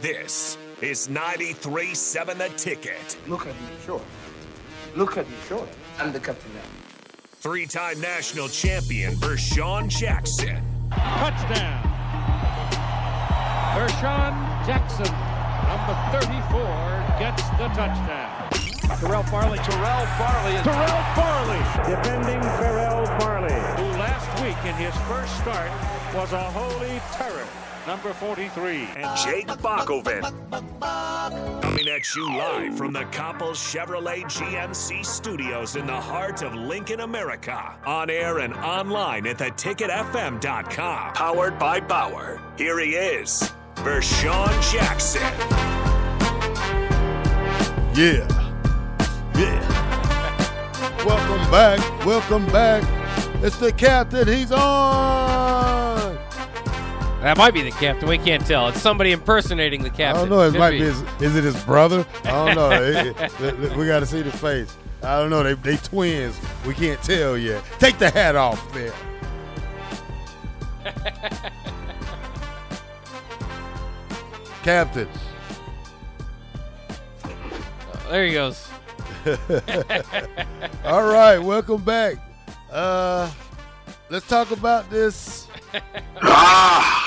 This is 93.7 The Ticket. Look at me, sure. Look at me, sure. I'm the captain now. Three-time national champion Vershawn Jackson. Touchdown. Vershawn Jackson, number 34, gets the touchdown. Terrell Farley. Terrell Farley is Terrell Farley. Defending Terrell Farley. who last week in his first start was a holy terror. Number 43. and Jake Bakoven. Coming at you live from the Coppel Chevrolet GMC studios in the heart of Lincoln, America. On air and online at theticketfm.com. Powered by Bauer. Here he is, Vershawn Jackson. Yeah. Yeah. Welcome back. Welcome back. It's the captain. He's on. That might be the captain. We can't tell. It's somebody impersonating the captain. I captain. don't know. It Could might be. be. His, is it his brother? I don't know. It- it- we got to see the face. I don't know. They they twins. We can't tell yet. Take the hat off there. Captain. There he goes. All right, welcome back. Uh, let's talk about this. Ah!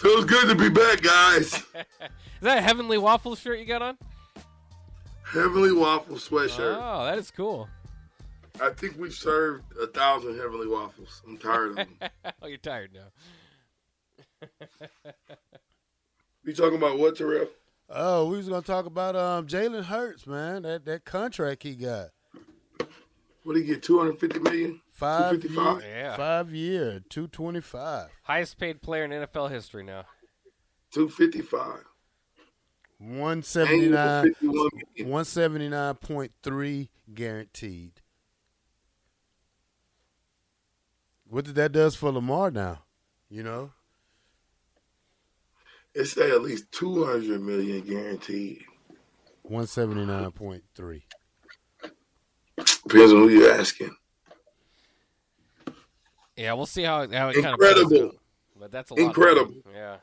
Feels good to be back, guys. Is that a Heavenly Waffle shirt you got on? Heavenly Waffle sweatshirt. Oh, that is cool. I think we've served a thousand Heavenly Waffles. I'm tired of them. oh, you're tired now. you talking about what, Terrell? Oh, we was gonna talk about um Jalen Hurts, man. That that contract he got. What did he get? 250 million? Five year, Yeah. five year, two twenty five. Highest paid player in NFL history now. 255. One seventy nine Annual 51 million. one seventy nine point three guaranteed. What did that does for Lamar now? You know? It say at least 200 million guaranteed. One seventy nine point three. Depends on who you're asking. Yeah, we'll see how, how it kind of Incredible. But that's a lot. Incredible. Yeah.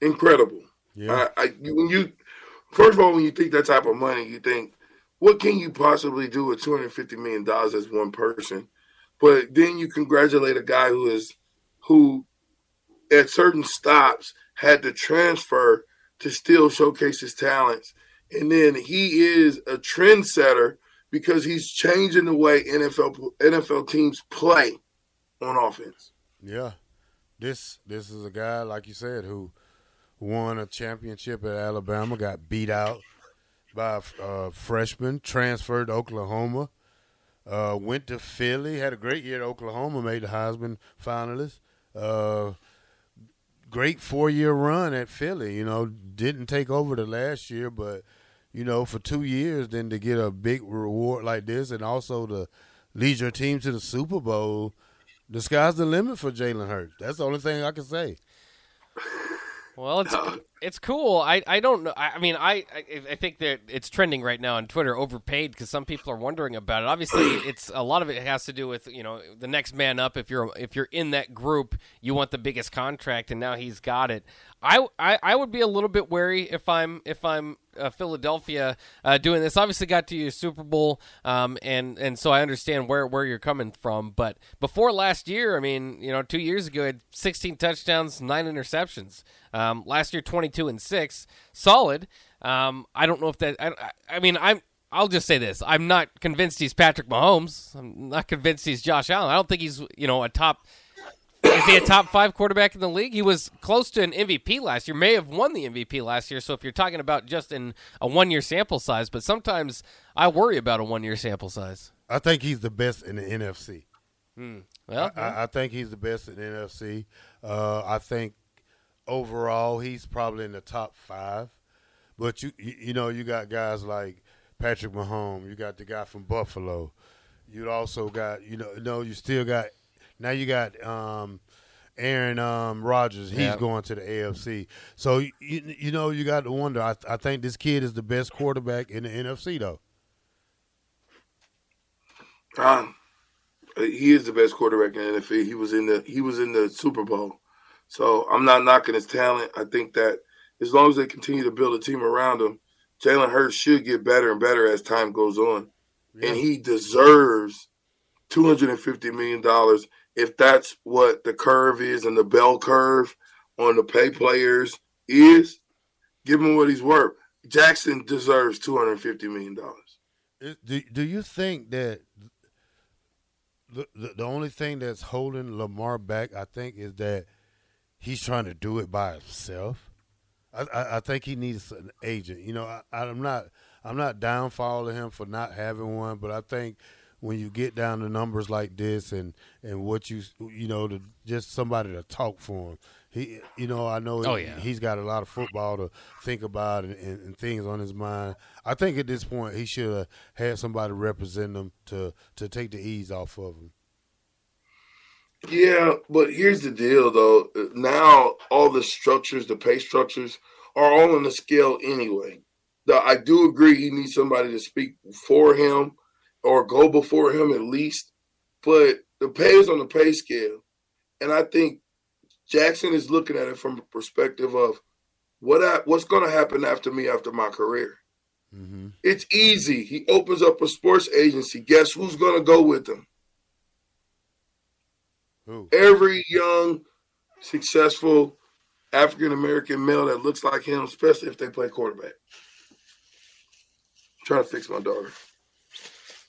Incredible. Yeah. I, I, you- when you first of all, when you think that type of money, you think, what can you possibly do with two hundred fifty million dollars as one person? But then you congratulate a guy who is who at certain stops had to transfer to still showcase his talents, and then he is a trendsetter because he's changing the way NFL NFL teams play on offense. Yeah. This this is a guy, like you said, who won a championship at Alabama, got beat out by a freshman, transferred to Oklahoma, uh, went to Philly, had a great year at Oklahoma, made the Heisman finalist. Uh, great four year run at Philly, you know, didn't take over the last year, but you know, for two years, then to get a big reward like this, and also to lead your team to the Super Bowl, the sky's the limit for Jalen Hurts. That's the only thing I can say. Well, it's it's cool. I, I don't know. I, I mean, I, I I think that it's trending right now on Twitter, overpaid, because some people are wondering about it. Obviously, it's a lot of it has to do with you know the next man up. If you're if you're in that group, you want the biggest contract, and now he's got it. I, I, I would be a little bit wary if I'm if I'm uh, Philadelphia uh, doing this. Obviously, got to your Super Bowl, um, and and so I understand where where you're coming from. But before last year, I mean, you know, two years ago, had 16 touchdowns, nine interceptions. Um, last year, 22 and six, solid. Um, I don't know if that. I, I, I mean, I'm. I'll just say this: I'm not convinced he's Patrick Mahomes. I'm not convinced he's Josh Allen. I don't think he's you know a top is he a top five quarterback in the league? He was close to an MVP last year. May have won the MVP last year. So if you're talking about just in a one year sample size, but sometimes I worry about a one year sample size. I think he's the best in the NFC. Well, I, I think he's the best in the NFC. Uh, I think overall he's probably in the top five. But you you, you know you got guys like Patrick Mahomes. You got the guy from Buffalo. You also got you know no you still got now you got um, Aaron um, Rodgers. He's Yeah. going to the AFC. So you you know you got to wonder. I I think this kid is the best quarterback in the NFC though. Um, he is the best quarterback in the NFL. He was in the he was in the Super Bowl. So I'm not knocking his talent. I think that as long as they continue to build a team around him, Jalen Hurts should get better and better as time goes on. Yeah. And he deserves $250 million if that's what the curve is and the bell curve on the pay players is. Give him what he's worth. Jackson deserves $250 million. Do, do you think that the, the, the only thing that's holding Lamar back, I think, is that he's trying to do it by himself? I, I, I think he needs an agent. You know, I, I'm not I'm not downfalling him for not having one, but I think when you get down to numbers like this and and what you you know to just somebody to talk for him. He, you know, I know oh, he, yeah. he's got a lot of football to think about and, and, and, things on his mind. I think at this point he should have had somebody represent him to to take the ease off of him. Yeah, but here's the deal though. Now all the structures, the pay structures, are all on the scale anyway. Now, I do agree he needs somebody to speak for him or go before him at least. But the pay is on the pay scale. And I think Jackson is looking at it from a perspective of what I, what's going to happen after me after my career. Mm-hmm. It's easy. He opens up a sports agency. Guess who's going to go with him? Who? Every young, successful African American male that looks like him, especially if they play quarterback. I'm trying to fix my daughter.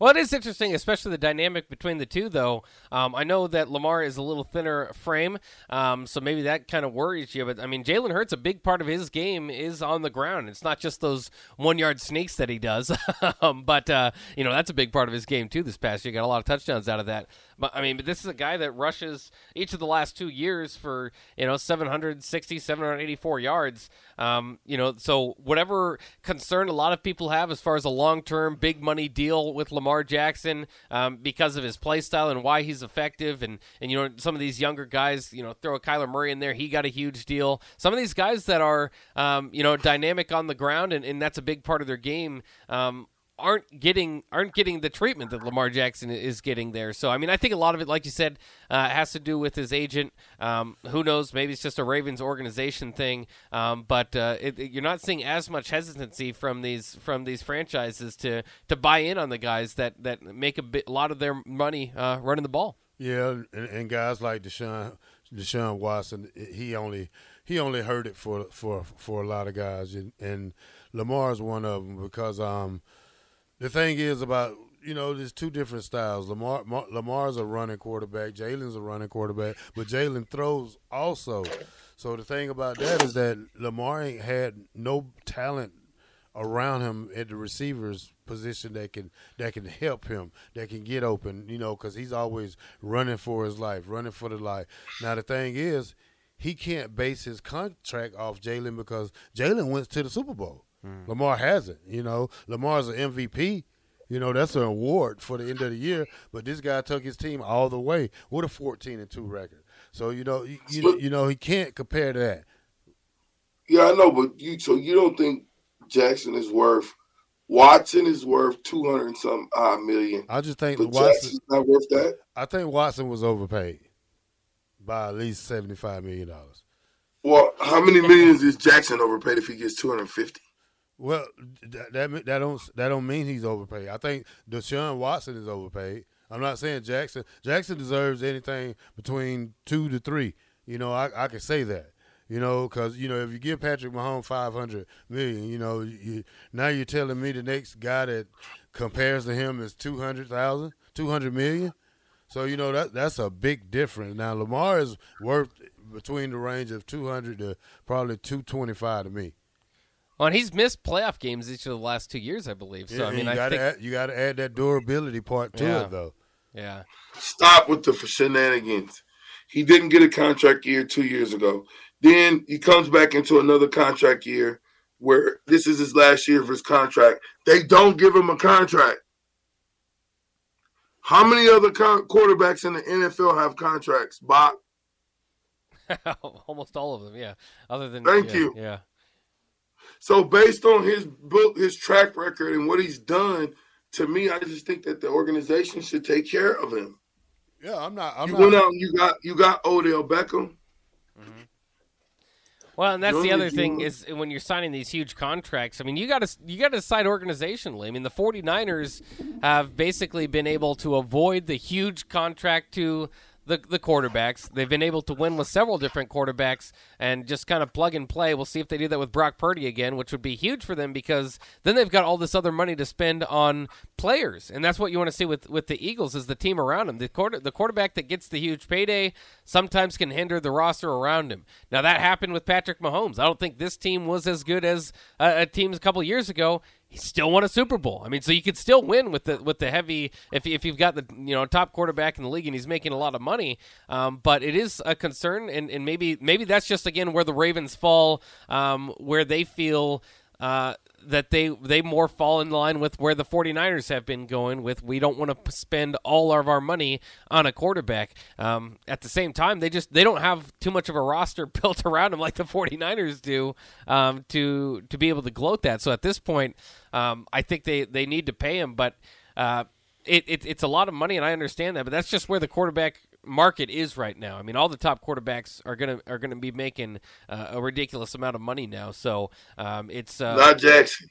Well, it is interesting, especially the dynamic between the two, though. Um, I know that Lamar is a little thinner frame, um, so maybe that kind of worries you. But I mean, Jalen Hurts, a big part of his game is on the ground. It's not just those one yard sneaks that he does, um, but uh, you know that's a big part of his game too. This past year, got a lot of touchdowns out of that. But I mean, but this is a guy that rushes each of the last two years for you know 760, 784 yards. Um, you know, so whatever concern a lot of people have as far as a long term big money deal with Lamar Jackson um, because of his play style and why he's effective, and and you know some of these younger guys, you know, throw a Kyler Murray in there, he got a huge deal. Some of these guys that are um, you know dynamic on the ground, and, and that's a big part of their game. Um, aren't getting aren't getting the treatment that Lamar Jackson is getting there. So I mean, I think a lot of it, like you said, uh, has to do with his agent. Um, who knows? Maybe it's just a Ravens organization thing. Um, but uh, it, it, you're not seeing as much hesitancy from these from these franchises to to buy in on the guys that that make a, bit, a lot of their money uh, running the ball. Yeah, and, and guys like Deshaun Deshaun Watson, he only he only heard it for for for a lot of guys, and, and Lamar's one of them because um the thing is about you know, there's two different styles. Lamar Mar, Lamar's a running quarterback. Jalen's a running quarterback, but Jalen throws also. So the thing about that is that Lamar ain't had no talent around him at the receivers position that can that can help him, that can get open. You know, because he's always running for his life, running for the life. Now the thing is, he can't base his contract off Jalen because Jalen went to the Super Bowl. Mm. Lamar hasn't. You know, Lamar's an MVP. You know, that's an award for the end of the year. But this guy took his team all the way with a 14 and two record. So you know, you, you, you know, he can't compare that. Yeah, I know, but you so you don't think Jackson is worth Watson is worth two hundred and some odd million. I just think but Watson Jackson's not worth that. I think Watson was overpaid by at least seventy five million dollars. Well, how many millions is Jackson overpaid if he gets two hundred fifty? Well, that, that that don't that don't mean he's overpaid. I think Deshaun Watson is overpaid. I'm not saying Jackson. Jackson deserves anything between two to three. You know, I I can say that. You know, because you know if you give Patrick Mahomes 500 million, you know, you, now you're telling me the next guy that compares to him is 200,000, 200 million. So you know that that's a big difference. Now Lamar is worth between the range of 200 to probably 225 to me. Well, and he's missed playoff games each of the last two years, I believe. So yeah, I mean, you I gotta think add, you got to add that durability part to Yeah. it, though. yeah. Stop with the shenanigans. He didn't get a contract year two years ago. Then he comes back into another contract year where this is his last year of his contract. They don't give him a contract. How many other con- quarterbacks in the NFL have contracts, Bob? Almost all of them, yeah. Other than Thank yeah, you. Yeah. So based on his book, his track record, and what he's done, to me, I just think that the organization should take care of him. Yeah, I'm not. I'm you not. went out and you got you got Odell Beckham. Mm-hmm. Well, and that's the other thing is when you're signing these huge contracts. I mean, you got to you got to decide organizationally. I mean, the 49ers have basically been able to avoid the huge contract to the the quarterbacks. They've been able to win with several different quarterbacks and just kind of plug and play. We'll see if they do that with Brock Purdy again, which would be huge for them because then they've got all this other money to spend on players, and that's what you want to see with with the Eagles is the team around them. The quarter the quarterback that gets the huge payday sometimes can hinder the roster around him. Now that happened with Patrick Mahomes. I don't think this team was as good as uh, a team a couple years ago. Still won a Super Bowl. I mean, so you could still win with the with the heavy if if you've got the you know top quarterback in the league and he's making a lot of money. Um, but it is a concern, and, and maybe maybe that's just again where the Ravens fall, um, where they feel. Uh, that they they more fall in line with where the 49ers have been going with we don't want to spend all of our money on a quarterback. Um, at the same time they just they don't have too much of a roster built around them like the 49ers do um, to to be able to gloat that. So at this point um, I think they they need to pay him but uh, it, it, it's a lot of money and I understand that but that's just where the quarterback market is right now. I mean, all the top quarterbacks are gonna are gonna be making uh, a ridiculous amount of money now. So um, it's uh, Not Jackson.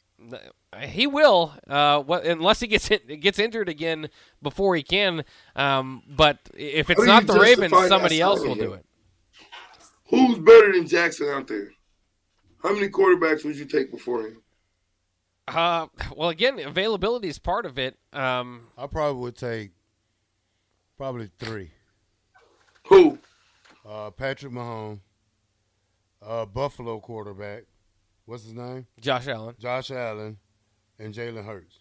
he will, uh, what, unless he gets in, gets injured again before he can. Um, but if it's not the Ravens, somebody else will do it. Who's better than Jackson out there? How many quarterbacks would you take before him? Uh, well, again, availability is part of it. Um, I probably would take probably three. Who? Uh, Patrick Mahomes, uh, Buffalo quarterback. What's his name? Josh Allen. Josh Allen, and Jalen Hurts.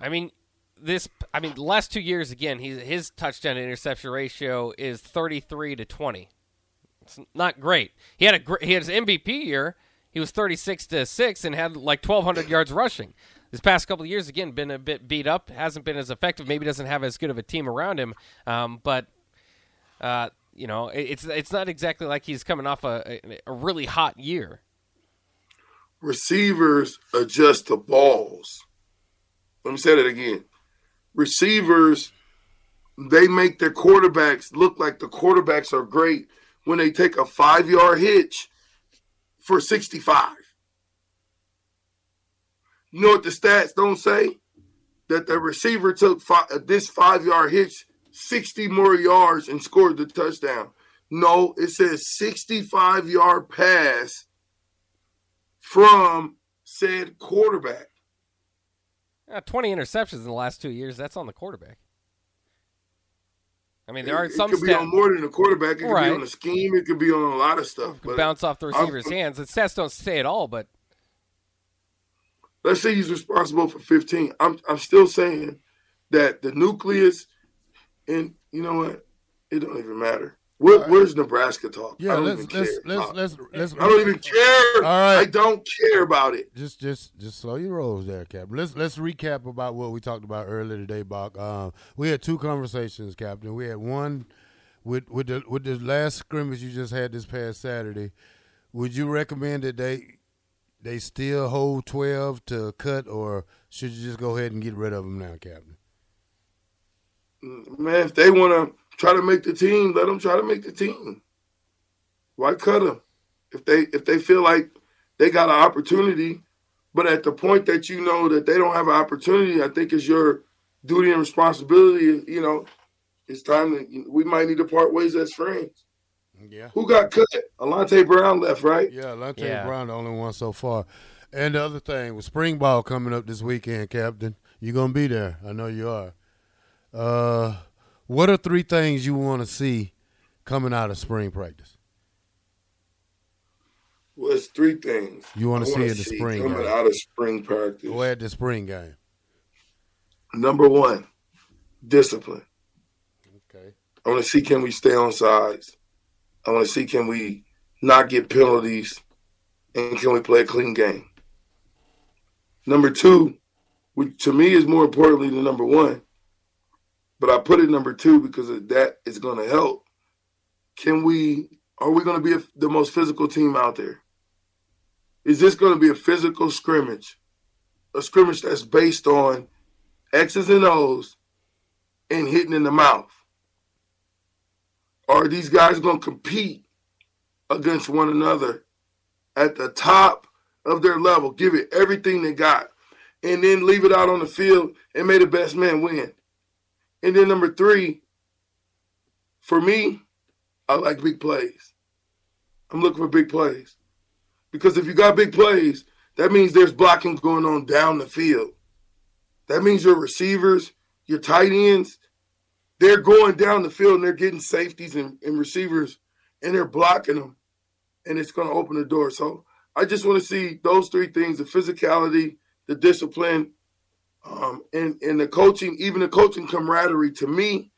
I mean, this. I mean, the last two years again, he's his touchdown to interception ratio is thirty three to twenty. It's not great. He had a gr- he had his MVP year. He was thirty six to six and had like twelve hundred yards rushing. This past couple of years, again, been a bit beat up. Hasn't been as effective. Maybe doesn't have as good of a team around him. Um, but uh, you know, it's it's not exactly like he's coming off a, a, a really hot year. Receivers adjust to balls. Let me say that again. Receivers, they make their quarterbacks look like the quarterbacks are great when they take a five yard hitch for 65. You know what the stats don't say? That the receiver took five, this five yard hitch 60 more yards and scored the touchdown. No, it says 65 yard pass from said quarterback. Uh, Twenty interceptions in the last two years. That's on the quarterback. I mean, there are some it could be on more than a quarterback. It could Right. be on a scheme. It could be on a lot of stuff. could But bounce off the I'm- receiver's hands. The stats don't say it all, but let's say he's responsible for 15. I'm I'm still saying that the nucleus, and you know what, it don't even matter. Where, Where's Nebraska talk? I Yeah, don't let's even care. let's I- let's let's. I don't even care. All right. I don't care about it. just just just slow your rolls there, Captain. Let's let's recap about what we talked about earlier today, Bach. Um, we had two conversations, Captain. We had one with with the with the last scrimmage you just had this past Saturday. Would you recommend that they they still hold twelve to cut, or should you just go ahead and get rid of them now, Captain? Man, if they want to try to make the team, let them try to make the team. Why cut them? If they if they feel like they got an opportunity, but at the point that you know that they don't have an opportunity, I think it's your duty and responsibility. You know, it's time to we might need to part ways as friends. Yeah. Who got cut? Alante Brown left, right? Yeah, Lante Yeah. Brown, the only one so far. And the other thing with spring ball coming up this weekend, Captain, you're gonna be there. I know you are. Uh, what are three things you want to see coming out of spring practice? Well, it's three things You wanna see in the spring coming game. out of spring practice. Or at the spring game? Number one, discipline. Okay. I want to see can we stay on sides. I want to see can we not get penalties, and can we play a clean game. Number two, which to me is more importantly than number one, but I put it number two because that is going to help. Can we? Are we going to be a, the most physical team out there? Is this going to be a physical scrimmage, a scrimmage that's based on X's and O's, and hitting in the mouth? Are these guys going to compete against one another at the top of their level, give it everything they got, and then leave it out on the field and may the best man win? And then number three, for me, I like big plays. I'm looking for big plays. Because if you got big plays, that means there's blocking going on down the field. That means your receivers, your tight ends, they're going down the field and they're getting safeties and, and receivers and they're blocking them. And it's going to open the door. So I just want to see those three things the physicality, the discipline, um, and, and the coaching, even the coaching camaraderie to me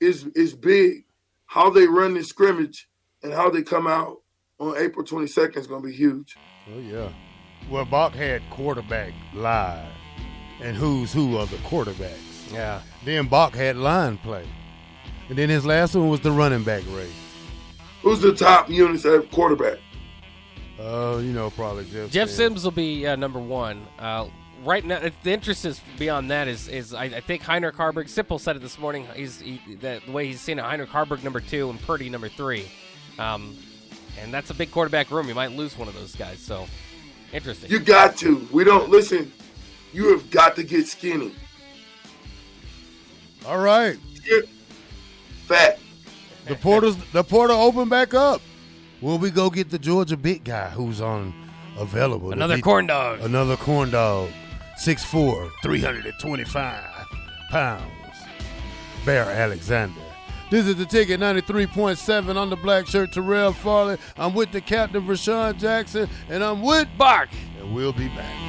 is is big. How they run the scrimmage and how they come out on April 22nd is going to be huge. Oh, yeah. Well, Bach had quarterback live and who's who of the quarterbacks. Yeah. Then Bach had line play. And then his last one was the running back race. Who's the top units at quarterback? Uh, you know, probably Jeff. Jeff Sims. Sims will be uh, number one. Uh, right now, the interest is beyond that is is I, I think Heinrich Haarberg. Sipple said it this morning. He's he, the, the way he's seen it. Heinrich Haarberg number two and Purdy number three, um, and that's a big quarterback room. You might lose one of those guys. So interesting. You got to. We don't listen. You have got to get skinny. All right. Get fat. The portals the portal open back up. Will we go get the Georgia big guy who's on available? Another beat- corn dog. Another corn dog. 6'4, 325 pounds. Bear Alexander. This is the ticket 93.7 on the black shirt, Terrell Farley. I'm with the captain, Rashawn Jackson, and I'm with Bark. and we'll be back.